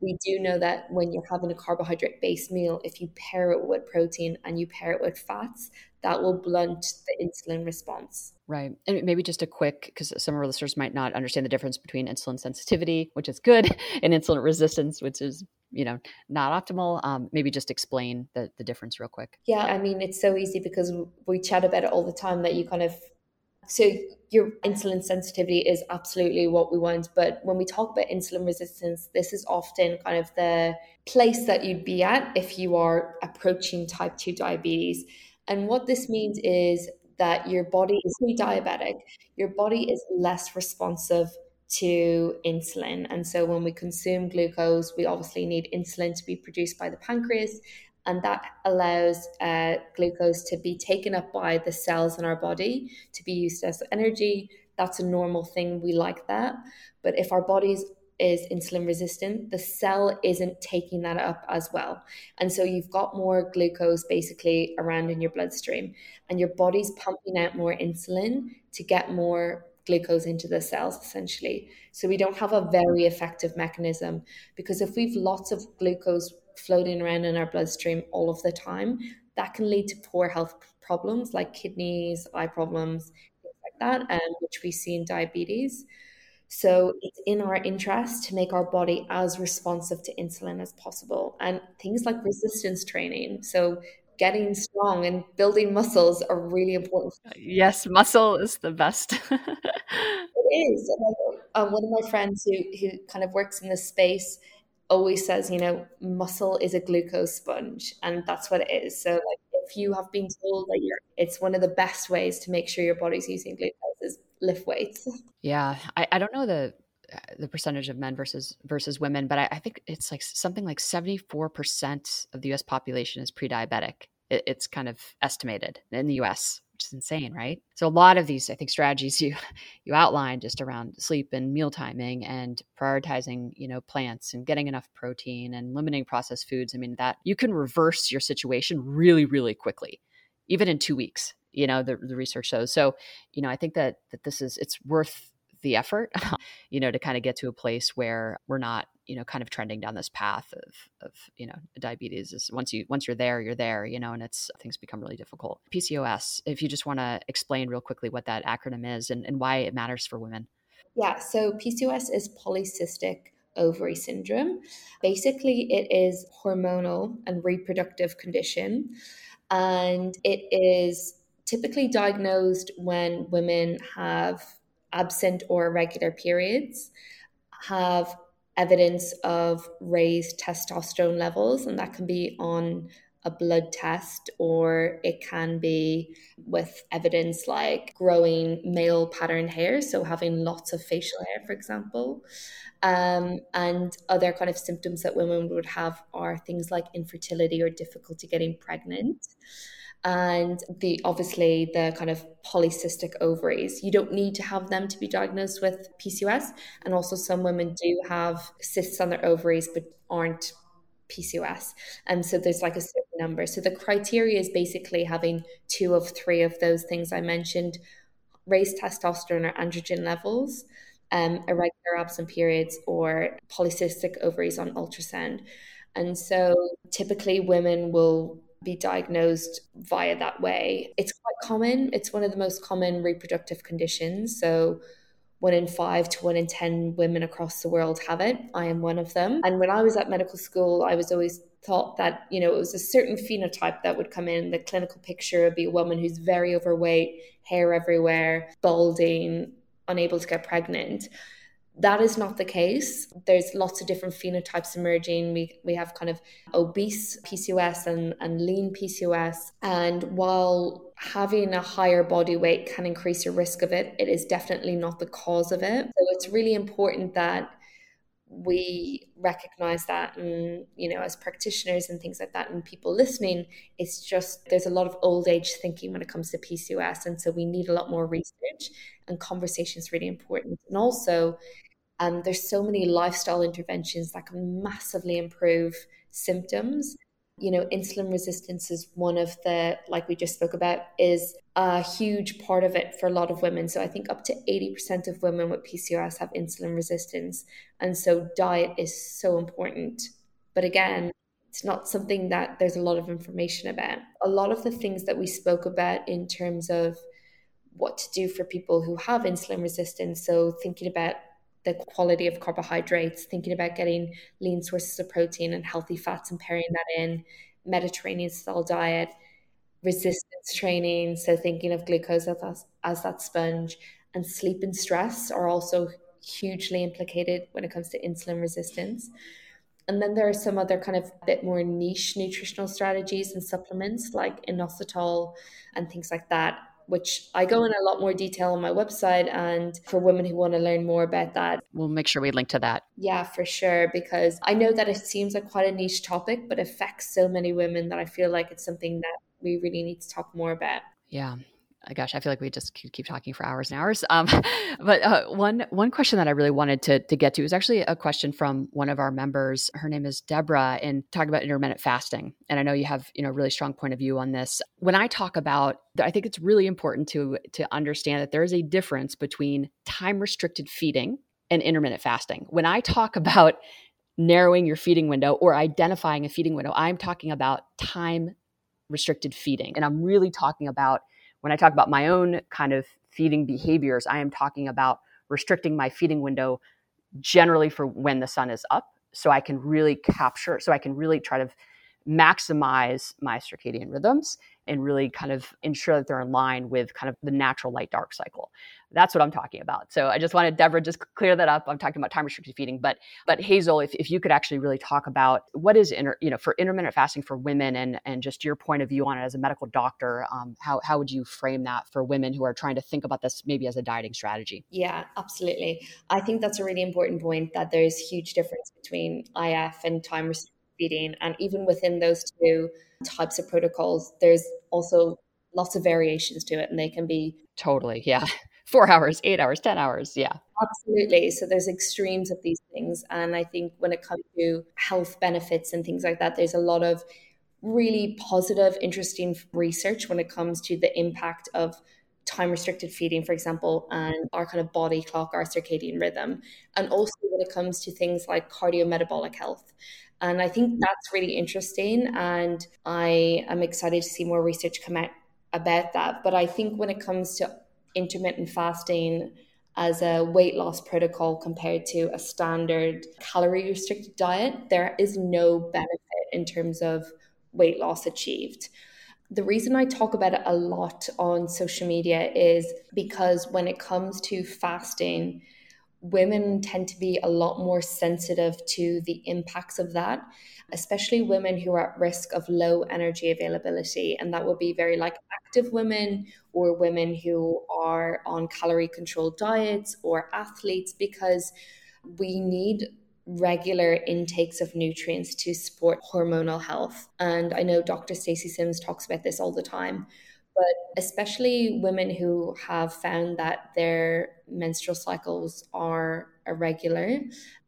S3: we do know that when you're having a carbohydrate based meal, if you pair it with protein and you pair it with fats, that will blunt the insulin response.
S2: Right. And maybe just a quick, because some of our listeners might not understand the difference between insulin sensitivity, which is good, and insulin resistance, which is you know not optimal. Um, maybe just explain the, the difference real quick.
S3: Yeah i mean it's so easy because we chat about it all the time that you kind of so your insulin sensitivity is absolutely what we want but when we talk about insulin resistance this is often kind of the place that you'd be at if you are approaching type 2 diabetes. And what this means is that your body is pre-diabetic your body is less responsive to insulin. And so when we consume glucose, we obviously need insulin to be produced by the pancreas. And that allows uh, glucose to be taken up by the cells in our body to be used as energy. That's a normal thing. We like that. But if our bodies is insulin resistant, the cell isn't taking that up as well. And so you've got more glucose basically around in your bloodstream, and your body's pumping out more insulin to get more glucose into the cells essentially. So we don't have a very effective mechanism because if we've lots of glucose floating around in our bloodstream all of the time, that can lead to poor health problems like kidneys, eye problems, things like that, um, which we see in diabetes. So it's in our interest to make our body as responsive to insulin as possible. And things like resistance training. So getting strong and building muscles are really important.
S2: Yes, muscle is the best.
S3: it is. Um, one of my friends who, who kind of works in this space always says, you know, muscle is a glucose sponge, and that's what it is. So, like, if you have been told that you're, it's one of the best ways to make sure your body's using glucose is lift weights.
S2: Yeah, I, I don't know the the percentage of men versus versus women, but I, I think it's like something like seventy four percent of the U.S. population is pre-diabetic. It, it's kind of estimated in the U.S., which is insane, right? So a lot of these, I think, strategies you you outlined just around sleep and meal timing and prioritizing, you know, plants and getting enough protein and limiting processed foods. I mean, that you can reverse your situation really, really quickly, even in two weeks. You know, the the research shows. So, you know, I think that that this is it's worth the effort, you know, to kind of get to a place where we're not, you know, kind of trending down this path of, of, you know, diabetes is once you, once you're there, you're there, you know, and it's, things become really difficult. PCOS, if you just want to explain real quickly what that acronym is and, and why it matters for women.
S3: Yeah. So PCOS is polycystic ovary syndrome. Basically, it is hormonal and reproductive condition, and it is typically diagnosed when women have absent or irregular periods have evidence of raised testosterone levels, and that can be on a blood test or it can be with evidence like growing male pattern hair, so having lots of facial hair, for example. Um, and other kind of symptoms that women would have are things like infertility or difficulty getting pregnant and the obviously the kind of polycystic ovaries. You don't need to have them to be diagnosed with PCOS, and also some women do have cysts on their ovaries but aren't PCOS. And so there's like a certain number. So the criteria is basically having two of three of those things I mentioned raised testosterone or androgen levels, um, irregular absent periods, or polycystic ovaries on ultrasound. And so typically women will be diagnosed via that way. It's quite common. It's one of the most common reproductive conditions. So, one in five to one in 10 women across the world have it. I am one of them. And when I was at medical school, I was always thought that, you know, it was a certain phenotype that would come in. The clinical picture would be a woman who's very overweight, hair everywhere, balding, unable to get pregnant that is not the case. There's lots of different phenotypes emerging. We, we have kind of obese PCOS and, and lean PCOS. And while having a higher body weight can increase your risk of it, it is definitely not the cause of it. So it's really important that we recognize that and you know as practitioners and things like that and people listening it's just there's a lot of old age thinking when it comes to PCOS and so we need a lot more research and conversation is really important and also um, there's so many lifestyle interventions that can massively improve symptoms. You know, insulin resistance is one of the, like we just spoke about, is a huge part of it for a lot of women. So I think up to 80% of women with PCOS have insulin resistance. And so diet is so important. But again, it's not something that there's a lot of information about. A lot of the things that we spoke about in terms of what to do for people who have insulin resistance. So thinking about the quality of carbohydrates, thinking about getting lean sources of protein and healthy fats and pairing that in, Mediterranean style diet, resistance training. So thinking of glucose as, as that sponge and sleep and stress are also hugely implicated when it comes to insulin resistance. And then there are some other kind of bit more niche nutritional strategies and supplements like inositol and things like that, which I go in a lot more detail on my website. And for women who want to learn more about that,
S2: we'll make sure we link to that.
S3: Yeah, for sure. Because I know that it seems like quite a niche topic, but affects so many women that I feel like it's something that we really need to talk more about.
S2: Yeah. Uh, gosh, I feel like we just keep talking for hours and hours. Um, but uh, one one question that I really wanted to to get to is actually a question from one of our members. Her name is Deborah, and talking about intermittent fasting. And I know you have you know really strong point of view on this. When I talk about, I think it's really important to to understand that there is a difference between time restricted feeding and intermittent fasting. When I talk about narrowing your feeding window or identifying a feeding window, I'm talking about time restricted feeding, and I'm really talking about when I talk about my own kind of feeding behaviors, I am talking about restricting my feeding window generally for when the sun is up so I can really capture, so I can really try to maximize my circadian rhythms and really kind of ensure that they're in line with kind of the natural light dark cycle. That's what I'm talking about. So I just wanted Deborah just clear that up. I'm talking about time restricted feeding, but but Hazel, if, if you could actually really talk about what is inter, you know for intermittent fasting for women and and just your point of view on it as a medical doctor, um, how how would you frame that for women who are trying to think about this maybe as a dieting strategy?
S3: Yeah, absolutely. I think that's a really important point that there's huge difference between IF and time restricted feeding, and even within those two types of protocols, there's also lots of variations to it, and they can be
S2: totally yeah four hours, eight hours, 10 hours. Yeah.
S3: Absolutely. So there's extremes of these things. And I think when it comes to health benefits and things like that, there's a lot of really positive, interesting research when it comes to the impact of time restricted feeding, for example, and our kind of body clock, our circadian rhythm. And also when it comes to things like cardiometabolic health. And I think mm-hmm. that's really interesting. And I am excited to see more research come out about that. But I think when it comes to intermittent fasting as a weight loss protocol compared to a standard calorie restricted diet, there is no benefit in terms of weight loss achieved. The reason I talk about it a lot on social media is because when it comes to fasting, women tend to be a lot more sensitive to the impacts of that, especially women who are at risk of low energy availability. And that would be very like active women or women who are on calorie controlled diets or athletes because we need regular intakes of nutrients to support hormonal health. And I know Dr. Stacy Sims talks about this all the time, but especially women who have found that their menstrual cycles are irregular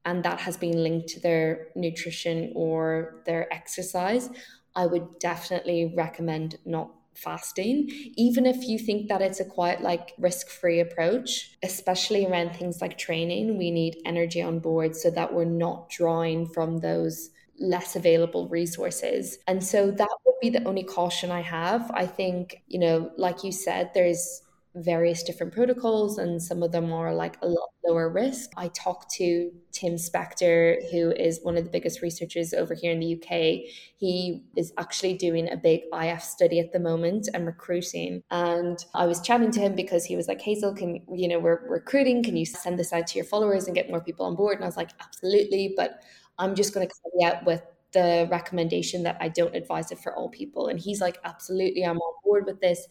S3: and that has been linked to their nutrition or their exercise, I would definitely recommend not fasting, even if you think that it's a quite like risk free approach, especially around things like training. We need energy on board so that we're not drawing from those less available resources. And so that would be the only caution I have. I think, you know, like you said, there's various different protocols and some of them are like a lot lower risk. I talked to Tim Spector, who is one of the biggest researchers over here in the UK. He is actually doing a big IF study at the moment and recruiting. And I was chatting to him because he was like, Hazel, can you know, we're recruiting, can you send this out to your followers and get more people on board? And I was like, absolutely, but I'm just going to caveat with the recommendation that I don't advise it for all people. And he's like, absolutely, I'm on board with this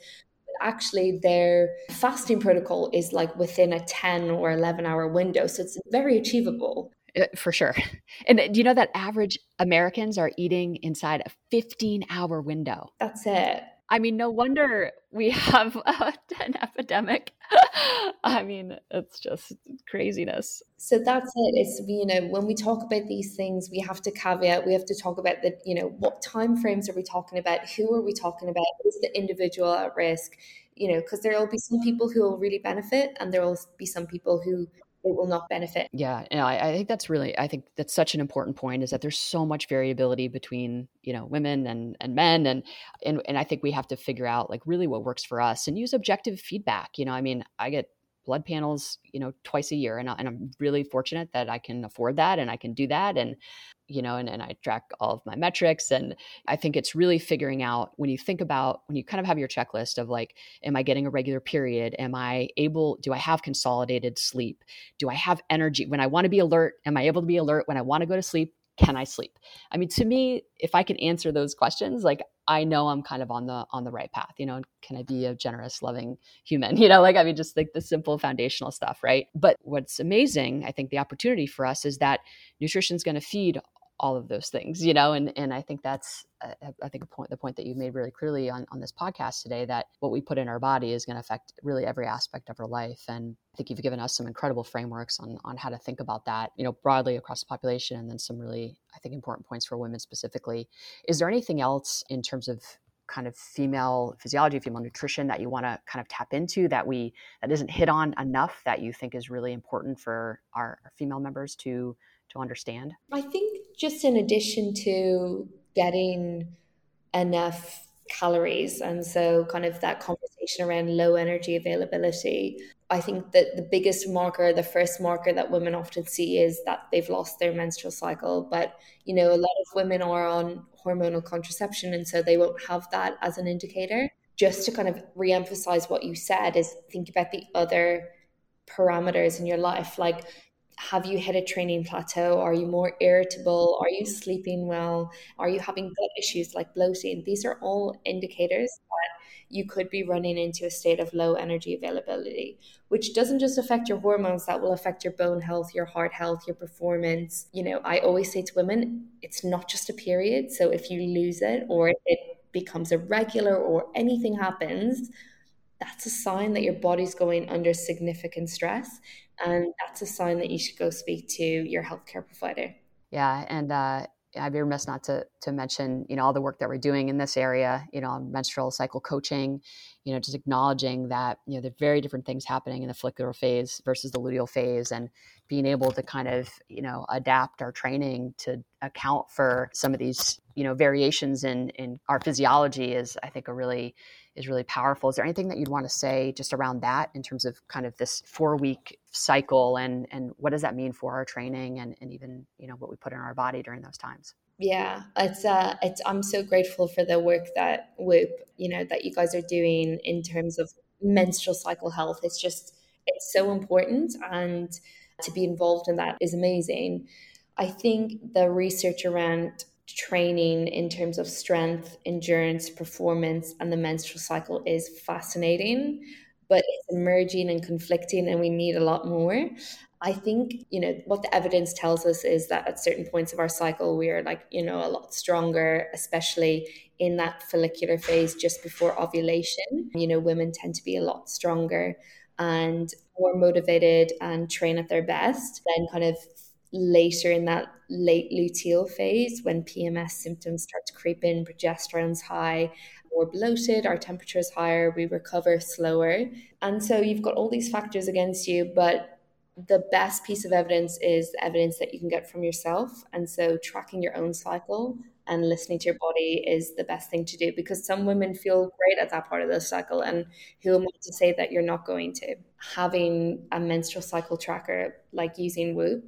S3: actually their fasting protocol is like within a 10 or 11 hour window. So it's very achievable.
S2: Uh, for sure. And do you know that average Americans are eating inside a 15 hour window?
S3: That's it.
S2: I mean, no wonder we have an epidemic. I mean, it's just craziness.
S3: So that's it. It's you know, when we talk about these things, we have to caveat. We have to talk about the you know what time frames are we talking about? Who are we talking about? Is the individual at risk? You know, because there will be some people who will really benefit, and there will be some people who it will not benefit.
S2: Yeah, know, I, I, think that's really, I think that's such an important point is that there's so much variability between you know women and and men, and and and I think we have to figure out like really what works for us and use objective feedback. You know, I mean, I get blood panels, you know, twice a year. And, I, and I'm really fortunate that I can afford that and I can do that. And, you know, and, and I track all of my metrics. And I think it's really figuring out when you think about, when you kind of have your checklist of like, am I getting a regular period? Am I able, do I have consolidated sleep? Do I have energy? When I want to be alert, am I able to be alert when I want to go to sleep? Can I sleep? I mean, to me, if I can answer those questions, like I know I'm kind of on the on the right path. You know, can I be a generous, loving human? You know, like I mean, just like the simple foundational stuff, right? But what's amazing, I think, the opportunity for us is that nutrition is going to feed all of those things you know and and i think that's uh, i think a point the point that you made really clearly on, on this podcast today that what we put in our body is going to affect really every aspect of our life and i think you've given us some incredible frameworks on on how to think about that you know broadly across the population and then some really i think important points for women specifically. Is there anything else in terms of kind of female physiology female nutrition that you want to kind of tap into that we that isn't hit on enough that you think is really important for our, our female members to to understand?
S3: I think just in addition to getting enough calories and so kind of that conversation around low energy availability i think that the biggest marker the first marker that women often see is that they've lost their menstrual cycle but you know a lot of women are on hormonal contraception and so they won't have that as an indicator just to kind of re-emphasize what you said is think about the other parameters in your life like have you hit a training plateau? Are you more irritable? Are you sleeping well? Are you having gut issues like bloating? These are all indicators that you could be running into a state of low energy availability, which doesn't just affect your hormones, that will affect your bone health, your heart health, your performance. You know, I always say to women, it's not just a period. So if you lose it or it becomes irregular or anything happens, that's a sign that your body's going under significant stress and that's a sign that you should go speak to your healthcare provider.
S2: Yeah, and uh, I'd be remiss not to to mention, you know, all the work that we're doing in this area, you know, on menstrual cycle coaching, you know, just acknowledging that, you know, there are very different things happening in the follicular phase versus the luteal phase and being able to kind of, you know, adapt our training to account for some of these, you know, variations in in our physiology is I think a really is really powerful. Is there anything that you'd want to say just around that in terms of kind of this four week cycle and and what does that mean for our training and, and even you know what we put in our body during those times?
S3: Yeah, it's uh, it's I'm so grateful for the work that Whoop, you know, that you guys are doing in terms of menstrual cycle health. It's just it's so important, and to be involved in that is amazing. I think the research around training in terms of strength, endurance, performance, and the menstrual cycle is fascinating, but it's emerging and conflicting, and we need a lot more. I think, you know, what the evidence tells us is that at certain points of our cycle, we are like, you know, a lot stronger, especially in that follicular phase just before ovulation. You know, women tend to be a lot stronger and more motivated and train at their best than kind of later in that late luteal phase when PMS symptoms start to creep in, progesterone's high, we're bloated, our temperature is higher, we recover slower. And so you've got all these factors against you, but the best piece of evidence is evidence that you can get from yourself. And so tracking your own cycle and listening to your body is the best thing to do because some women feel great at that part of the cycle. And who am I to say that you're not going to? Having a menstrual cycle tracker, like using Whoop,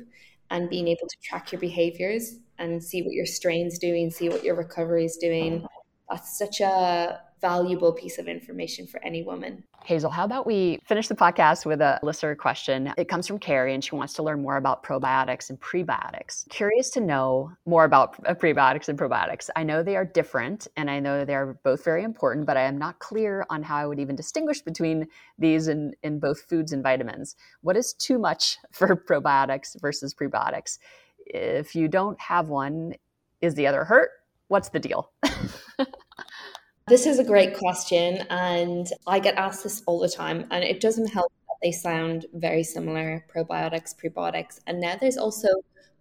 S3: and being able to track your behaviors and see what your strain's doing, see what your recovery is doing. Uh-huh. That's such a valuable piece of information for any woman.
S2: Hazel, how about we finish the podcast with a listener question? It comes from Carrie, and she wants to learn more about probiotics and prebiotics. Curious to know more about uh, prebiotics and probiotics. I know they are different, and I know they're both very important, but I am not clear on how I would even distinguish between these in, in both foods and vitamins. What is too much for probiotics versus prebiotics? If you don't have one, is the other hurt? What's the deal?
S3: This is a great question, and I get asked this all the time, and it doesn't help that they sound very similar probiotics, prebiotics, and now there's also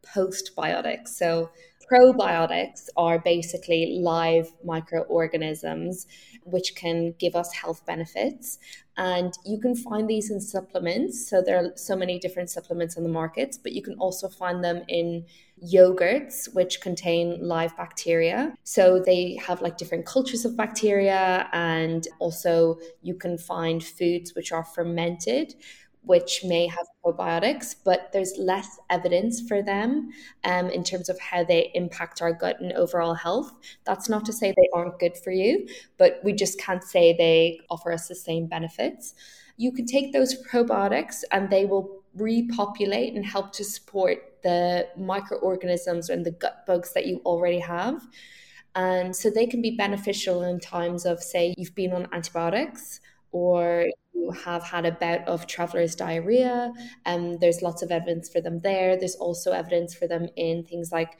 S3: postbiotics. So, probiotics are basically live microorganisms which can give us health benefits. And you can find these in supplements. So there are so many different supplements on the markets, but you can also find them in yogurts, which contain live bacteria. So they have like different cultures of bacteria. And also you can find foods which are fermented which may have probiotics, but there's less evidence for them um, in terms of how they impact our gut and overall health. That's not to say they aren't good for you, but we just can't say they offer us the same benefits. You can take those probiotics and they will repopulate and help to support the microorganisms and the gut bugs that you already have. And so they can be beneficial in times of, say, you've been on antibiotics or you have had a bout of traveler's diarrhea. And there's lots of evidence for them there. There's also evidence for them in things like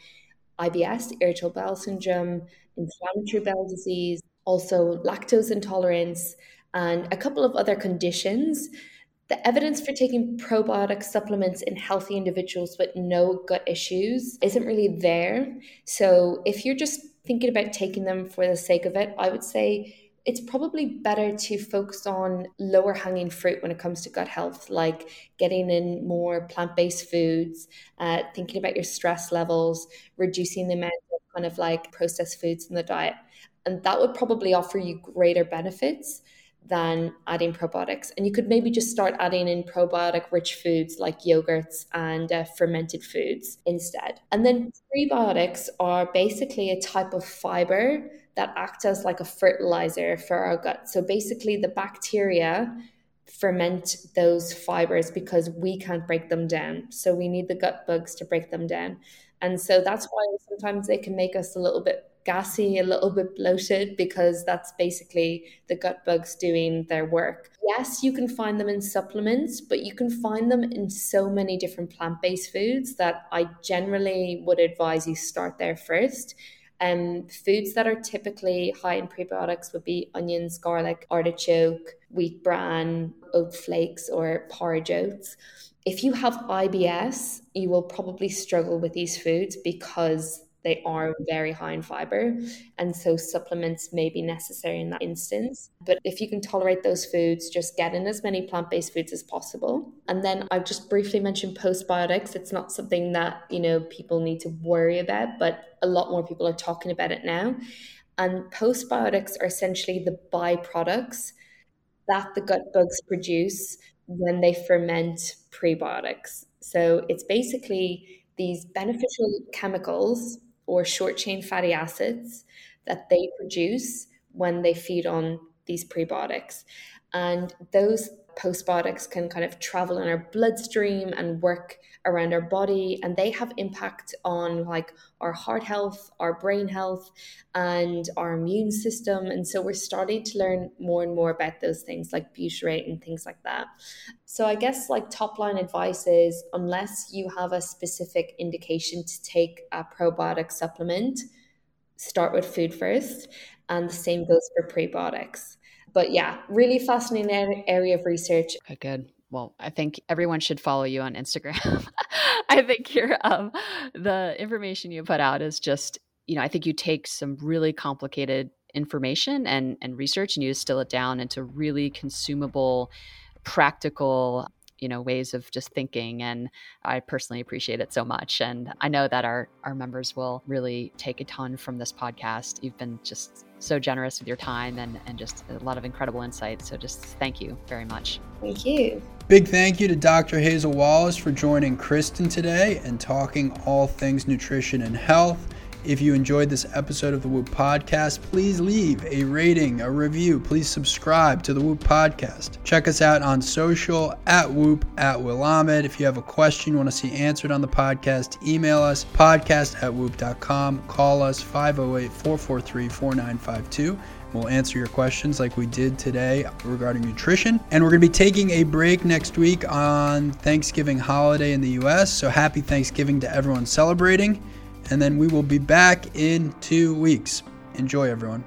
S3: IBS, irritable bowel syndrome, inflammatory bowel disease, also lactose intolerance, and a couple of other conditions. The evidence for taking probiotic supplements in healthy individuals with no gut issues isn't really there. So, if you're just thinking about taking them for the sake of it, I would say it's probably better to focus on lower hanging fruit when it comes to gut health, like getting in more plant based foods, uh, thinking about your stress levels, reducing the amount of kind of like processed foods in the diet. And that would probably offer you greater benefits than adding probiotics. And you could maybe just start adding in probiotic rich foods like yogurts and uh, fermented foods instead. And then prebiotics are basically a type of fiber that act as like a fertilizer for our gut. So basically, the bacteria ferment those fibers because we can't break them down. So we need the gut bugs to break them down. And so that's why sometimes they can make us a little bit gassy, a little bit bloated, because that's basically the gut bugs doing their work. Yes, you can find them in supplements, but you can find them in so many different plant based foods that I generally would advise you start there first um, foods that are typically high in prebiotics would be onions, garlic, artichoke, wheat bran, oat flakes, or porridge oats. If you have IBS, you will probably struggle with these foods because they are very high in fiber. And so supplements may be necessary in that instance. But if you can tolerate those foods, just get in as many plant based foods as possible. And then I've just briefly mentioned postbiotics. It's not something that, you know, people need to worry about, but a lot more people are talking about it now. And postbiotics are essentially the byproducts that the gut bugs produce when they ferment prebiotics. So it's basically these beneficial chemicals or short chain fatty acids that they produce when they feed on these prebiotics. And those postbiotics can kind of travel in our bloodstream and work around our body and they have impact on like our heart health our brain health and our immune system. And so we're starting to learn more and more about those things like butyrate and things like that. So i guess like top line advice is unless you have a specific indication to take a probiotic supplement start with food first and the same goes for prebiotics but yeah, really fascinating area of research.
S2: Okay, good. Well, I think everyone should follow you on Instagram. I think your um, the information you put out is just, you know, I think you take some really complicated information and and research and you distill it down into really consumable, practical you know ways of just thinking and i personally appreciate it so much and i know that our our members will really take a ton from this podcast you've been just so generous with your time and and just a lot of incredible insights so just thank you very much
S3: thank you
S1: Big thank you to Dr. Hazel Wallace for joining Kristen today and talking all things nutrition and health. If you enjoyed this episode of the Whoop Podcast, please leave a rating, a review. Please subscribe to the Whoop Podcast. Check us out on social at Whoop at Will Ahmed. If you have a question you want to see answered on the podcast, email us podcast at whoop.com. Call us 508 443 4952. We'll answer your questions like we did today regarding nutrition. And we're going to be taking a break next week on Thanksgiving holiday in the US. So happy Thanksgiving to everyone celebrating and then we will be back in two weeks. Enjoy, everyone.